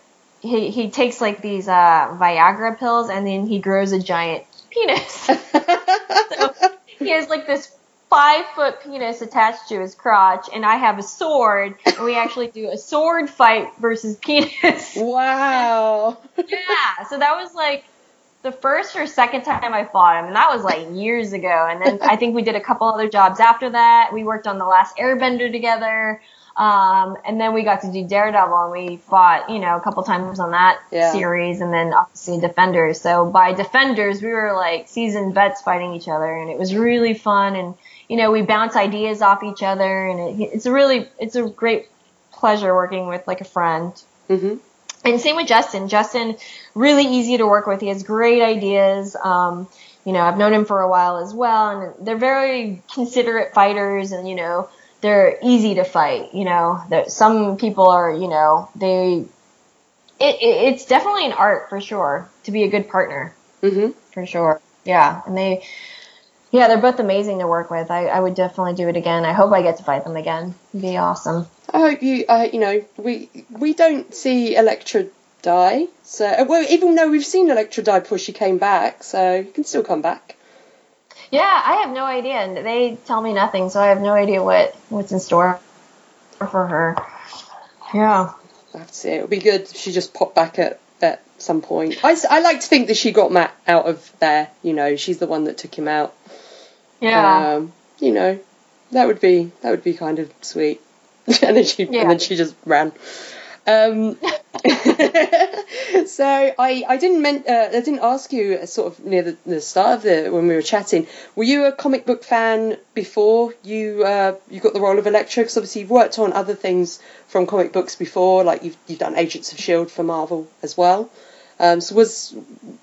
he, he takes like these, uh, Viagra pills and then he grows a giant penis. so he has like this five foot penis attached to his crotch, and I have a sword, and we actually do a sword fight versus penis. wow. yeah, so that was like the first or second time I fought him, and that was like years ago. And then I think we did a couple other jobs after that. We worked on the last Airbender together. Um, and then we got to do Daredevil, and we fought, you know, a couple times on that Yeah. series, and then obviously Defenders. So by Defenders, we were like seasoned vets fighting each other, and it was really fun. And you know, we bounce ideas off each other, and it, it's a really, it's a great pleasure working with like a friend. hmm And same with Justin. Justin, really easy to work with. He has great ideas. Um, you know, I've known him for a while as well, and they're very considerate fighters, and you know, they're easy to fight. You know, There- some people are, you know, they. It, it, it's definitely an art for sure to be a good partner hmm for sure. Yeah, and they, yeah, they're both amazing to work with. I, I would definitely do it again. I hope I get to fight them again. It'd be awesome. I hope you, uh, you know, we we don't see Elektra die. So, uh, well, even though we've seen Elektra die before she came back, so you can still come back. Yeah, I have no idea, and they tell me nothing, so I have no idea what what's in store for her. Yeah. that's it. It would be good if she just popped back at at some point. I, I like to think that she got Matt out of there. You know, she's the one that took him out. Yeah. Um, you know, that would be that would be kind of sweet. and then she Yeah. and then she just ran. Um, so I I didn't men- uh, I didn't ask you uh, sort of near the, the start of the when we were chatting. Were you a comic book fan before you uh, you got the role of Elektra? Because obviously you've worked on other things from comic books before, like you've you've done Agents of Shield for Marvel as well. Um, so was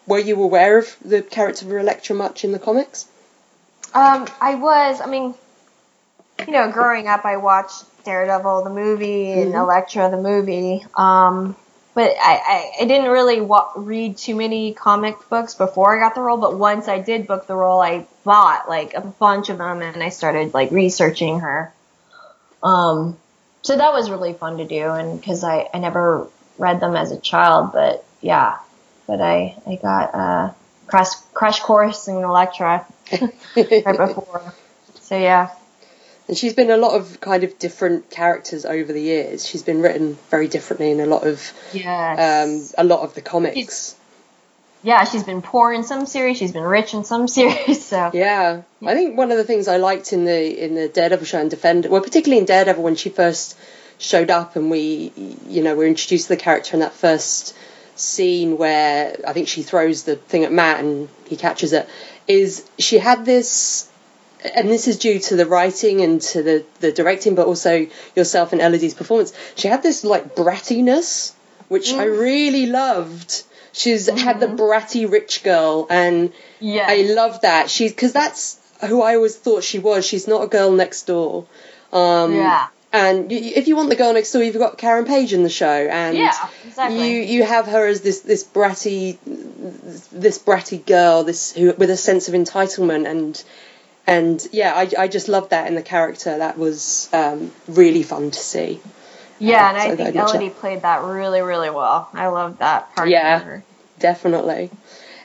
were you aware of the character of Elektra much in the comics? Um, I was. I mean, you know, growing up, I watched Daredevil the movie and Mhm. Elektra the movie. Um, but I, I, I didn't really wa- read too many comic books before I got the role. But once I did book the role, I bought like a bunch of them and I started like researching her. Um, so that was really fun to do, and because I, I never read them as a child, but yeah, but I I got uh crash crash course in Elektra right before. So yeah. And she's been a lot of kind of different characters over the years. She's been written very differently in a lot of um, a lot of the comics. yeah, she's been poor in some series. She's been rich in some series. So Yeah, I think one of the things I liked in the in the Daredevil show and Defender, well, particularly in Daredevil when she first showed up and we, you know, were introduced to the character in that first scene where I think she throws the thing at Matt and he catches it is she had this and this is due to the writing and to the, the directing, but also yourself and Elodie's performance. She had this like brattiness, which I really loved. She's had the bratty rich girl, and. I love that. She's because that's who I always thought she was. She's not a girl next door. Um, Yeah. And if you want the girl next door, you've got Karen Page in the show, and Yeah, exactly. you you have her as this this bratty this bratty girl, this who with a sense of entitlement and and yeah, I, I just loved that in the character. That was um, really fun to see. Yeah, and So I think Elodie played that really, really well. I love that part Yeah. Definitely.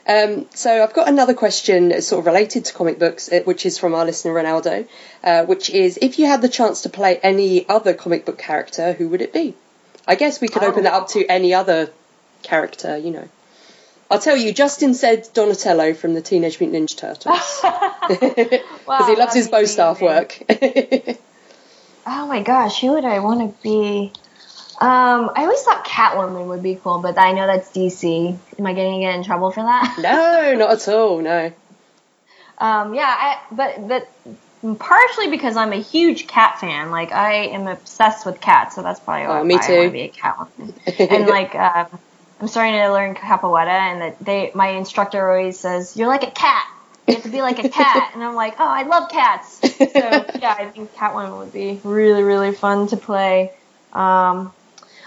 Um, so I've got another question that's sort of related to comic books, uh, which is from our listener Ronaldo, uh, which is if you had the chance to play any other comic book character, who would it be? I guess we could Oh. open that up to any other character, you know. I'll tell you, Justin said Donatello from the Teenage Mutant Ninja Turtles because Wow, he loves his bow staff work. Oh my gosh, who would I want to be? Um, I always thought Catwoman would be cool, but I know that's DC. Am I going to get in trouble for that? no, not at all. No. Um, yeah, I, but but partially because I'm a huge cat fan. Like I am obsessed with cats, so that's probably why Oh, me I want to be a Catwoman. and like um, I'm starting to learn capoeira, and that they my instructor always says you're like a cat. You have to be like a cat, and I'm like, oh, I love cats. So yeah, I think Catwoman would be really really fun to play. Um,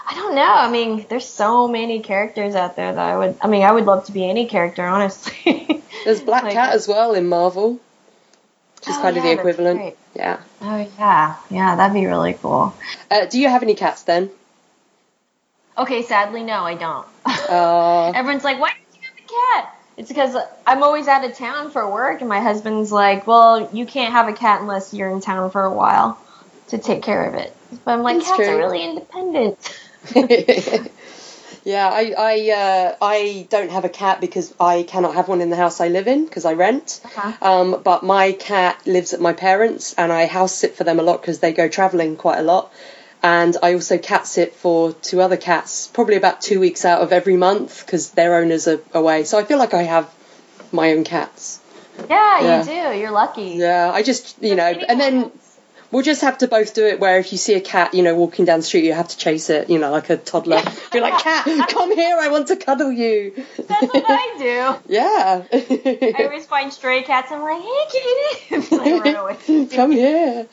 I don't know. I mean, there's so many characters out there that I would. I mean, I would love to be any character, honestly. There's Black Like- Cat as well in Marvel, which is Oh, kind of the equivalent. Yeah. Oh yeah, yeah, that'd be really cool. Uh, do you have any cats then? Okay, sadly, no, I don't. Uh, Everyone's like, why don't you have a cat? It's because I'm always out of town for work, and my husband's like, well, you can't have a cat unless you're in town for a while to take care of it. But I'm like, cats true. are really independent. yeah, I I uh, I don't have a cat because I cannot have one in the house I live in because I rent. Uh-huh. Um, but my cat lives at my parents, and I house sit for them a lot because they go travelling quite a lot. And I also cat sit for two other cats, probably about two weeks out of every month because their owners are away. So I feel like I have my own cats. Yeah, Yeah. you do. You're lucky. Yeah, I just you know, and then we'll just have to both do it. Where if you see a cat, you know, walking down the street, you have to chase it, you know, like a toddler. Be like, cat, come here, I want to cuddle you. That's what I do. Yeah. I always find stray cats. I'm like, hey, kitty. Away. Come here.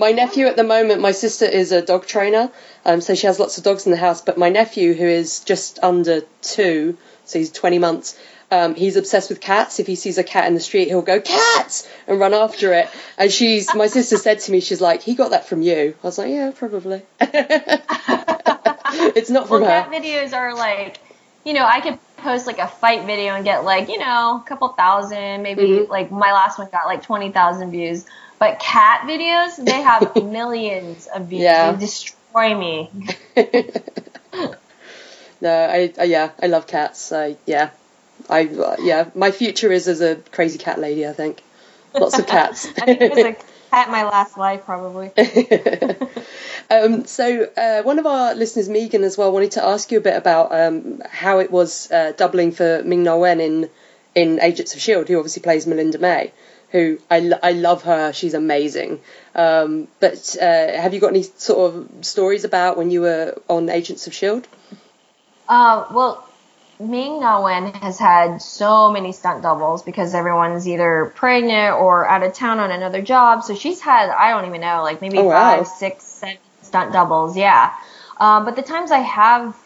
My nephew at the moment, my sister is a dog trainer, um, so she has lots of dogs in the house. But my nephew, who is just under two, so he's 20 months, um, he's obsessed with cats. If he sees a cat in the street, he'll go, cats! And run after it. And she's, my sister said to me, she's like, he got that from you. I was like, yeah, probably. it's not from Well, from cat her. videos are like, you know, I could post like a fight video and get like, you know, a couple thousand, maybe Mhm. like my last one got like 20,000 views. But cat videos, they have millions of views. Yeah. They destroy me. no, I, I yeah, I love cats. So yeah, I uh, yeah, my future is as a crazy cat lady. I think lots of cats. I think it was a cat my last life, probably. um, so uh, one of our listeners, Megan, as well, wanted to ask you a bit about um, how it was uh, doubling for Ming Na Wen in in Agents of Shield, who obviously plays Melinda May. Who I, I love her. She's amazing. Um, but uh, have you got any sort of stories about when you were on Agents of Shield? Uh, well, Ming Na Wen has had so many stunt doubles because everyone's either pregnant or out of town on another job. So she's had, I don't even know, like maybe Oh, wow. five, six, seven stunt doubles. Yeah. Um, but the times I have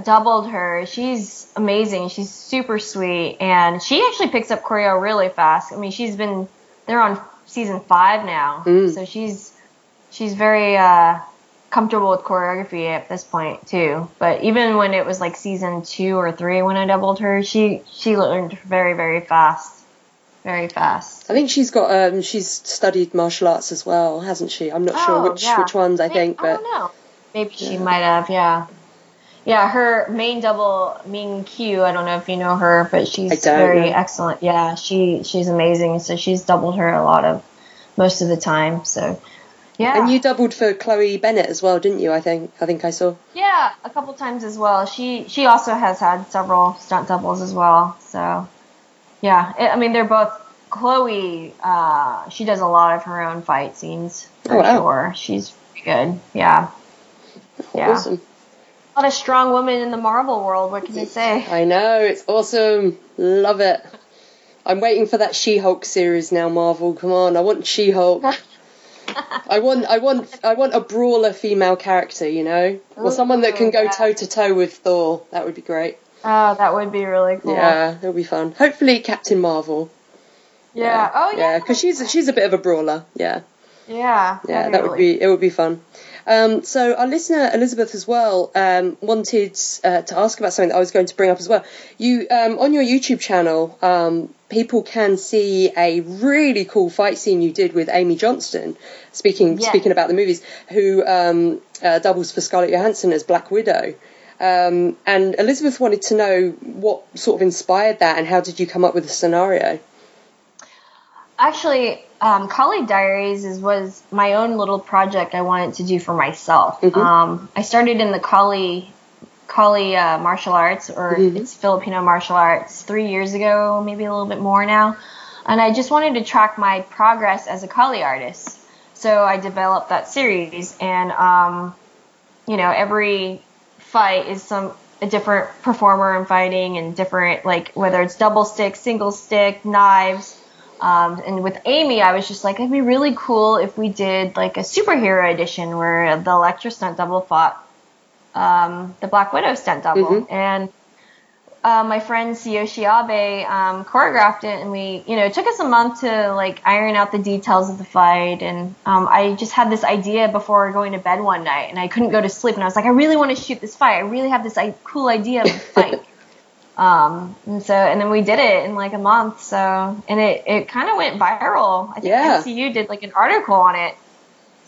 doubled her, she's amazing. She's super sweet. And she actually picks up choreo really fast. I mean, she's been, they're on season five now. Mm. So she's, she's very, uh, comfortable with choreography at this point too. But even when it was like season two or three when I doubled her, she she learned very very fast, very fast. I think she's got um, she's studied martial arts as well, hasn't she? I'm not sure Oh, which yeah. which ones I May- think, I but don't know. Maybe she might have. Yeah. Yeah, her main double Ming Qiu. I don't know if you know her, but she's very no. excellent. Yeah, she she's amazing. So she's doubled her a lot of most of the time. So Yeah. And you doubled for Chloe Bennet as well, didn't you? I think I think I saw. Yeah, a couple times as well. She she also has had several stunt doubles as well. So yeah, it, I mean they're both Chloe. Uh, she does a lot of her own fight scenes for Oh, wow. sure. She's pretty good. Yeah, yeah. Awesome. A lot of strong women in the Marvel world. What can I say? I know it's awesome. Love it. I'm waiting for that She-Hulk series now, Marvel. Come on, I want She-Hulk. I want, I want, I want a brawler female character, you know, or someone that can go toe to toe with Thor. That would be great. Oh, that would be really cool. Yeah, it'll be fun. Hopefully, Captain Marvel. Yeah. Oh yeah. Yeah, because she's she's a bit of a brawler. Yeah. Yeah. Yeah, that would be it. Would be fun. Um, so our listener Elizabeth as well um, wanted uh, to ask about something that I was going to bring up as well. You um, on your YouTube channel, um, people can see a really cool fight scene you did with Amy Johnston. Speaking Yes. speaking about the movies, who um, uh, doubles for Scarlett Johansson as Black Widow. Um, and Elizabeth wanted to know what sort of inspired that, and how did you come up with the scenario? Actually, um, Kali Diaries is, was my own little project I wanted to do for myself. Um, I started in the Kali Kali uh, martial arts, or it's Filipino martial arts, three years ago, maybe a little bit more now. And I just wanted to track my progress as a Kali artist. So I developed that series, and um, you know, every fight is some a different performer in fighting, and different like whether it's double stick, single stick, knives. Um, and with Amy, I was just like, it'd be really cool if we did like a superhero edition where the Elektra stunt double fought um, the Black Widow stunt double. And uh, my friend Tsuyoshi Abe um, choreographed it, and we, you know, it took us a month to like iron out the details of the fight. And um, I just had this idea before going to bed one night, and I couldn't go to sleep. And I was like, I really want to shoot this fight. I really have this cool idea of a fight. Um, and so, and then we did it in like a month. So, and it, it kind of went viral. I think Yeah. MCU did like an article on it.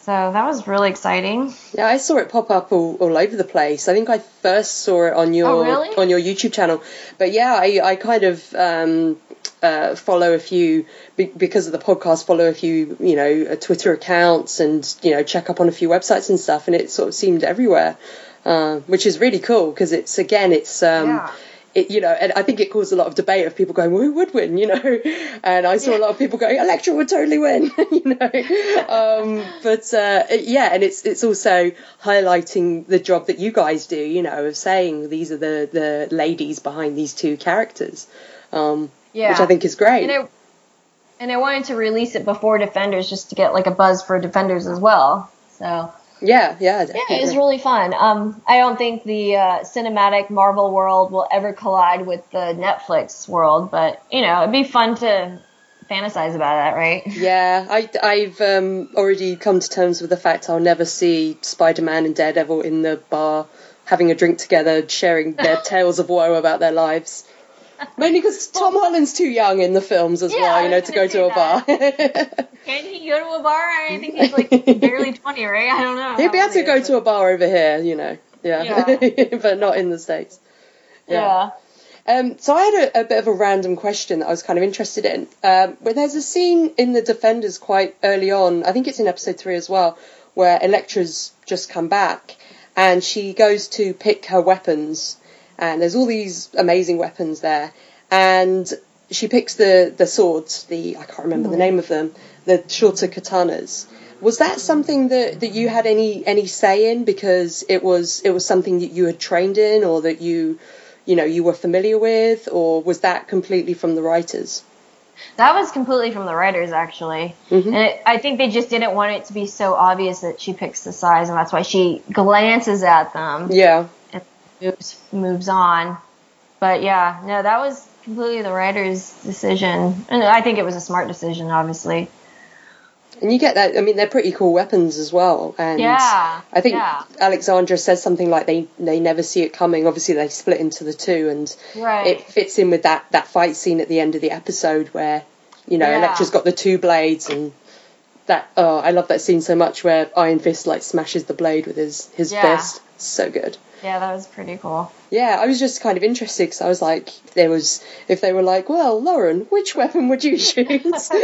So that was really exciting. Yeah, I saw it pop up all, all over the place. I think I first saw it on your Oh, really? on your YouTube channel, but yeah, I, I kind of um, uh, follow a few because of the podcast. Follow a few, you know, uh, Twitter accounts and you know check up on a few websites and stuff, and it sort of seemed everywhere, uh, which is really cool because it's again it's. Um, Yeah. It, you know, and I think it caused a lot of debate of people going, well, "Who would win?" You know, and I saw a lot of people going, "Elektra would totally win," you know. Um, but uh, yeah, and it's it's also highlighting the job that you guys do, you know, of saying these are the the ladies behind these two characters, um, Yeah. which I think is great. And I, and I wanted to release it before Defenders just to get like a buzz for Defenders as well. So yeah, yeah, yeah, it was really fun. Um, I don't think the uh, cinematic Marvel world will ever collide with the Netflix world, but you know, it'd be fun to fantasize about that, right? Yeah, I, I've um, already come to terms with the fact I'll never see Spider Man and Daredevil in the bar having a drink together, sharing their tales of woe about their lives. Mainly because Tom Holland's too young in the films as Yeah, well, you know, to go to a bar. Can he go to a bar? I think he's like barely twenty, right? I don't know. He'd be able to go is, to a bar over here, you know. Yeah, but not in the states. but- yeah. Um, so I had a, a bit of a random question that I was kind of interested in. Um, but there's a scene in the Defenders quite early on. I think it's in episode three as well, where Elektra's just come back and she goes to pick her weapons, and there's all these amazing weapons there, and she picks the the swords. The I can't remember the name of them. The shorter katanas. Was that something that, that you had any any say in because it was it was something that you had trained in or that you you know you were familiar with or was that completely from the writers? That was completely from the writers, actually. Mhm. And it, I think they just didn't want it to be so obvious that she picks the sais, and that's why she glances at them Yeah. Moves moves on. But yeah, no, that was completely the writers' decision, and I think it was a smart decision, obviously. And you get that. I mean, they're pretty cool weapons as well. And Yeah, I think yeah. Alexandra says something like they they never see it coming. Obviously, they split into the two, and Right. it fits in with that that fight scene at the end of the episode where you know Yeah. Elektra's got the two blades and. That oh, I love that scene so much where Iron Fist like smashes the blade with his his Yeah. fist. So good. Yeah, that was pretty cool. Yeah, I was just kind of interested because I was like, there was if they were like, well, Lauren, which weapon would you choose?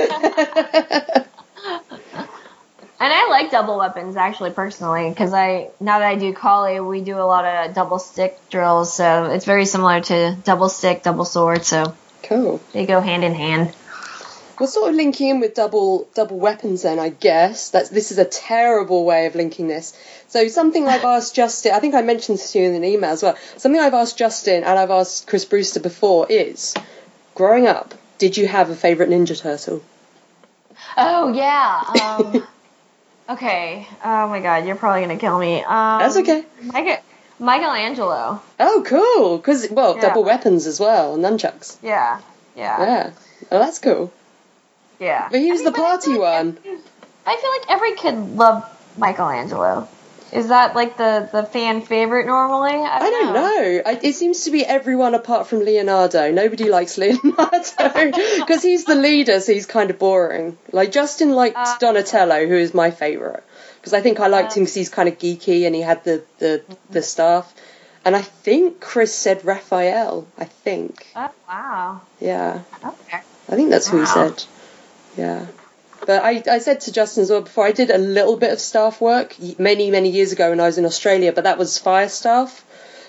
And I like double weapons actually personally because I now that I do Kali, we do a lot of double stick drills, so it's very similar to double stick, double sword. So Cool. they go hand in hand. We're sort of linking in with double double weapons then, I guess. That's this is a terrible way of linking this. So something I've asked Justin, I think I mentioned this to you in an email as well. Something I've asked Justin and I've asked Chris Brewster before is, growing up, did you have a favourite Ninja Turtle? Oh yeah. Um, okay. Oh my god, you're probably gonna kill me. Um, That's okay. Michael, Michelangelo. Oh, cool. Because well, Yeah. double weapons as well, nunchucks. Yeah. Yeah. Yeah. Oh, that's cool. Yeah. But he was I mean, the but I party like one. I feel like every kid loved Michelangelo. Is that like the the fan favorite normally? I I don't know. I, it seems to be everyone apart from Leonardo. Nobody likes Leonardo because he's the leader, so he's kind of boring. Like Justin liked Uh, Donatello, who is my favourite, because I think I liked him because he's kind of geeky and he had the the the staff. And I think Chris said Raphael. I think, Oh wow. yeah, Okay. I think that's who he said. Yeah. But I, I said to Justin as well before, I did a little bit of staff work many, many years ago when I was in Australia, but that was fire staff.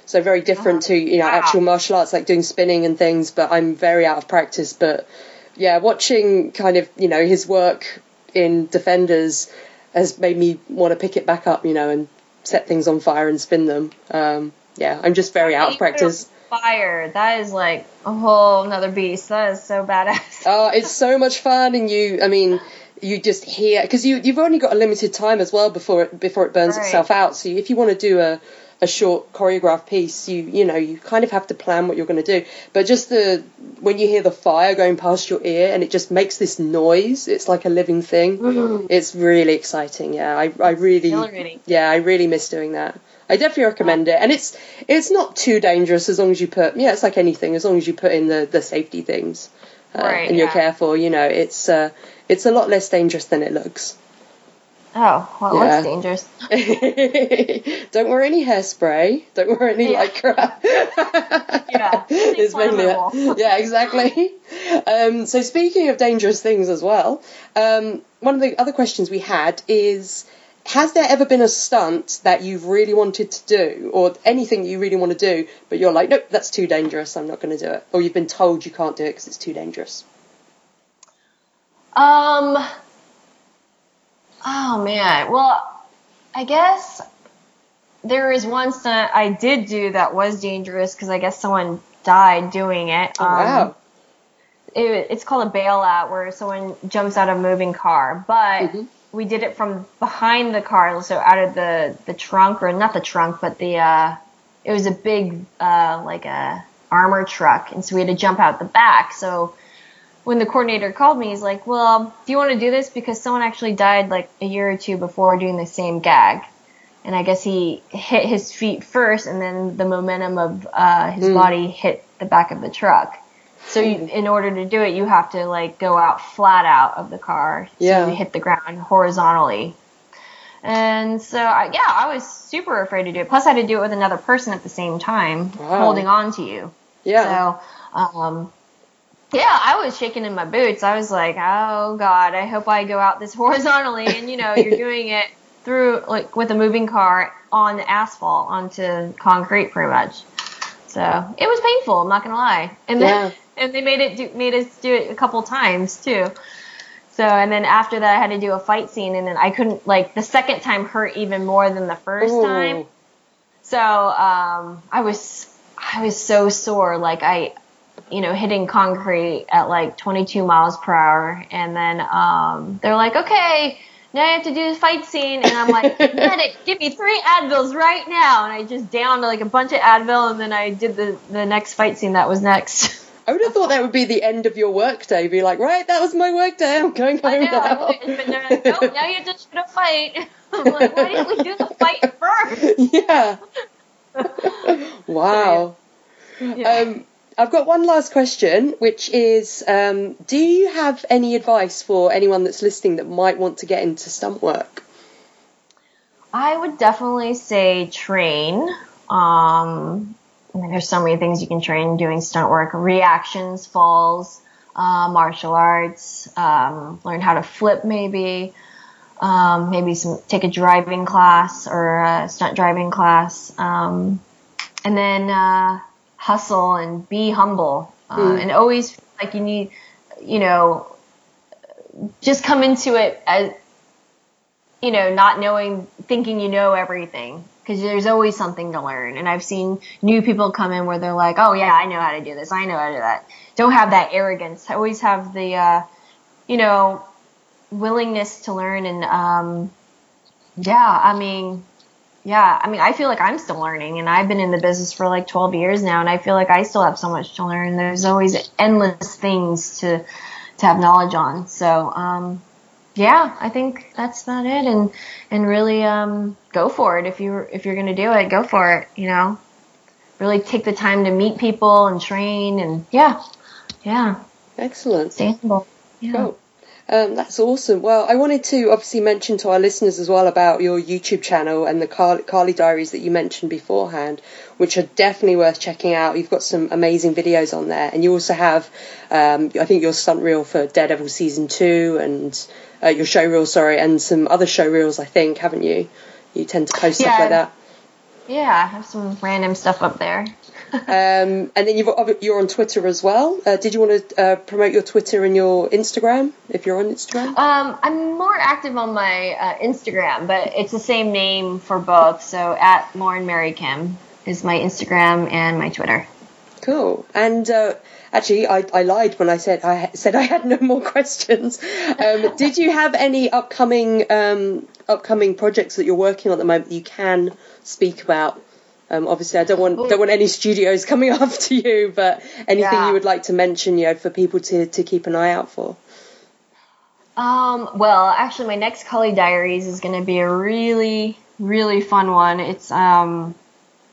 So very different to, you know, Wow. actual martial arts, like doing spinning and things, but I'm very out of practice. But yeah, watching kind of, you know, his work in Defenders has made me want to pick it back up, you know, and set things on fire and spin them. Um, yeah, I'm just very out of practice. Fire. That is like a whole another beast. That is so badass. Oh, it's so much fun, and you, I mean, you just hear because you you've only got a limited time as well before it before it burns Right. itself out. So if you want to do a a short choreographed piece, you you know you kind of have to plan what you're going to do. But just the when you hear the fire going past your ear and it just makes this noise, it's like a living thing. It's really exciting. Yeah, I I really yeah I really miss doing that. I definitely recommend it, and it's it's not too dangerous as long as you put yeah it's like anything as long as you put in the the safety things uh, Right, and you're yeah. careful. You know, it's uh, it's a lot less dangerous than it looks. Oh, well, Yeah. dangerous. Don't wear any hairspray. Don't wear any Yeah. lycra. Yeah. it's mainly yeah, exactly. Um, so speaking of dangerous things as well, um, one of the other questions we had is. Has there ever been a stunt that you've really wanted to do, or anything you really want to do, but you're like, nope, that's too dangerous, I'm not going to do it, or you've been told you can't do it because it's too dangerous? Um. Oh man. Well, I guess there is one stunt I did do that was dangerous because I guess someone died doing it. Oh, Um, wow. It, it's called a bailout where someone jumps out of a moving car, but Mhm. We did it from behind the car, so out of the the trunk or not the trunk, but the uh, it was a big uh, like a armor truck, and so we had to jump out the back. So when the coordinator called me, he's like, "Well, do you want to do this because someone actually died like a year or two before doing the same gag?" And I guess he hit his feet first, and then the momentum of uh, his Mm. body hit the back of the truck. So you, in order to do it, you have to like go out flat out of the car, so Yeah. you hit the ground horizontally. And so, I, yeah, I was super afraid to do it. Plus, I had to do it with another person at the same time, Wow. holding on to you. Yeah. So, um, yeah, I was shaking in my boots. I was like, oh God, I hope I go out this horizontally. And you know, you're doing it through like with a moving car on asphalt onto concrete, pretty much. So it was painful. I'm not gonna lie. And then and they made it do, made us do it a couple times too. So and then after that, I had to do a fight scene, and then I couldn't like the second time hurt even more than the first Ooh. time. So um, I was I was so sore, like I, you know, hitting concrete at like 22 miles per hour, and then um, they're like, okay, now you have to do the fight scene, and I'm like, medic, give me three Advils right now, and I just downed like a bunch of Advil, and then I did the the next fight scene that was next. I would have thought that would be the end of your work day. Be like, right, that was my work day. I'm going home I know, I now. they're like, oh, now you have to shoot a fight. I'm like, why didn't we do the fight first? yeah. wow. Yeah. Um, I've got one last question, which is um, Do you have any advice for anyone that's listening that might want to get into stunt work? I would definitely say train. Um, I mean, there's so many things you can train doing stunt work: reactions, falls, uh, martial arts, um, learn how to flip, maybe. um, maybe some take a driving class or a stunt driving class, um, and then uh, hustle and be humble, uh, mm. and always feel like you need, you know, just come into it as you know, not knowing, thinking you know everything because there's always something to learn. And I've seen new people come in where they're like, oh, yeah, I know how to do this. I know how to do that. Don't have that arrogance. I always have the, uh, you know, willingness to learn. And um, yeah, I mean, yeah, I mean, I feel like I'm still learning and I've been in the business for like 12 years now and I feel like I still have so much to learn. There's always endless things to, to have knowledge on. So, um, yeah, I think that's about it. And and really um, go for it if you if you're gonna do it, go for it. You know, really take the time to meet people and train and yeah, yeah. Excellent. Humble. Yeah. Cool. Um, that's awesome. Well, I wanted to obviously mention to our listeners as well about your YouTube channel and the Kali, Kali Diaries that you mentioned beforehand, which are definitely worth checking out. You've got some amazing videos on there, and you also have, um, I think, your stunt reel for Daredevil season two and uh, your show reel, sorry, and some other show reels, I think, haven't you? You tend to post yeah, stuff like that. Yeah, I have some random stuff up there. Um, and then you've you're on Twitter as well. Uh, did you want to uh, promote your Twitter and your Instagram if you're on Instagram? Um, I'm more active on my uh, Instagram, but it's the same name for both. So at Lauren Mary Kim is my Instagram and my Twitter. Cool. And uh, actually, I, I lied when I said I said I had no more questions. Um, did you have any upcoming um, upcoming projects that you're working on at the moment that you can speak about? Um, obviously, I don't want don't want any studios coming after you, but anything yeah. you would like to mention, you know, for people to, to keep an eye out for. Um, well, actually, my next Kali Diaries is going to be a really really fun one. It's um,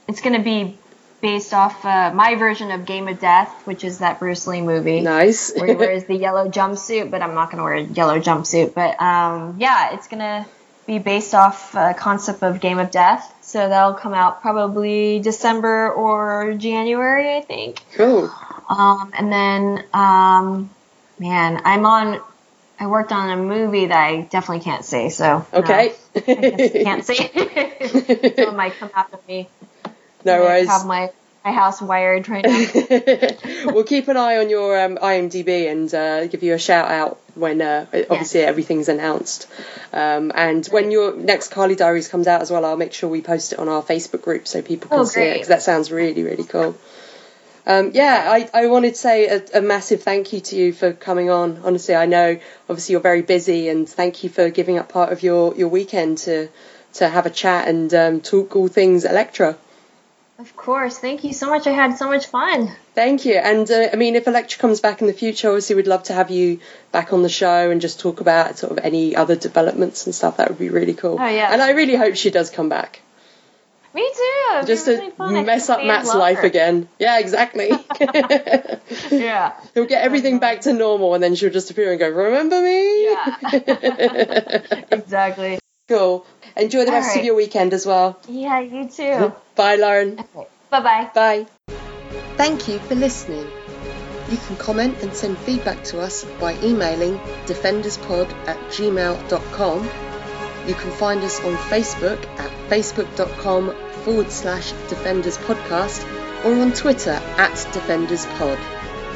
it's going to be based off uh, my version of Game of Death, which is that Bruce Lee movie. Nice. where he wears the yellow jumpsuit, but I'm not going to wear a yellow jumpsuit. But um, yeah, it's going to be based off a concept of Game of Death. So that'll come out probably December or January, I think. Cool. Um, and then, um, man, I'm on. I worked on a movie that I definitely can't say. So okay, no, I can't say. it might come after me. No worries. Have my my house wired right now. we'll keep an eye on your um, IMDb and uh, give you a shout out when uh, obviously everything's announced. Um, and when your next Kali Diaries comes out as well, I'll make sure we post it on our Facebook group so people can oh, see it because that sounds really really cool. Um, yeah, I, I wanted to say a, a, massive thank you to you for coming on. Honestly, I know obviously you're very busy, and thank you for giving up part of your, your weekend to to have a chat and um, talk all things Elektra. Of course. Thank you so much. I had so much fun. Thank you. And uh, I mean, if Elektra comes back in the future, obviously we'd love to have you back on the show and just talk about sort of any other developments and stuff. That would be really cool. Oh, yeah. And I really hope she does come back. Me too. It'd just to mess up Matt's life again. Yeah, exactly. yeah. He'll get everything back to normal and then she'll just appear and go, Remember me? Yeah. exactly. Cool. Enjoy the All rest right. of your weekend as well. Yeah, you too. Mm-hmm. Bye, Lauren. Okay. Bye-bye. Bye. Thank you for listening. You can comment and send feedback to us by emailing defenderspod at gmail.com. You can find us on Facebook at facebook.com forward slash defenderspodcast or on Twitter at defenderspod.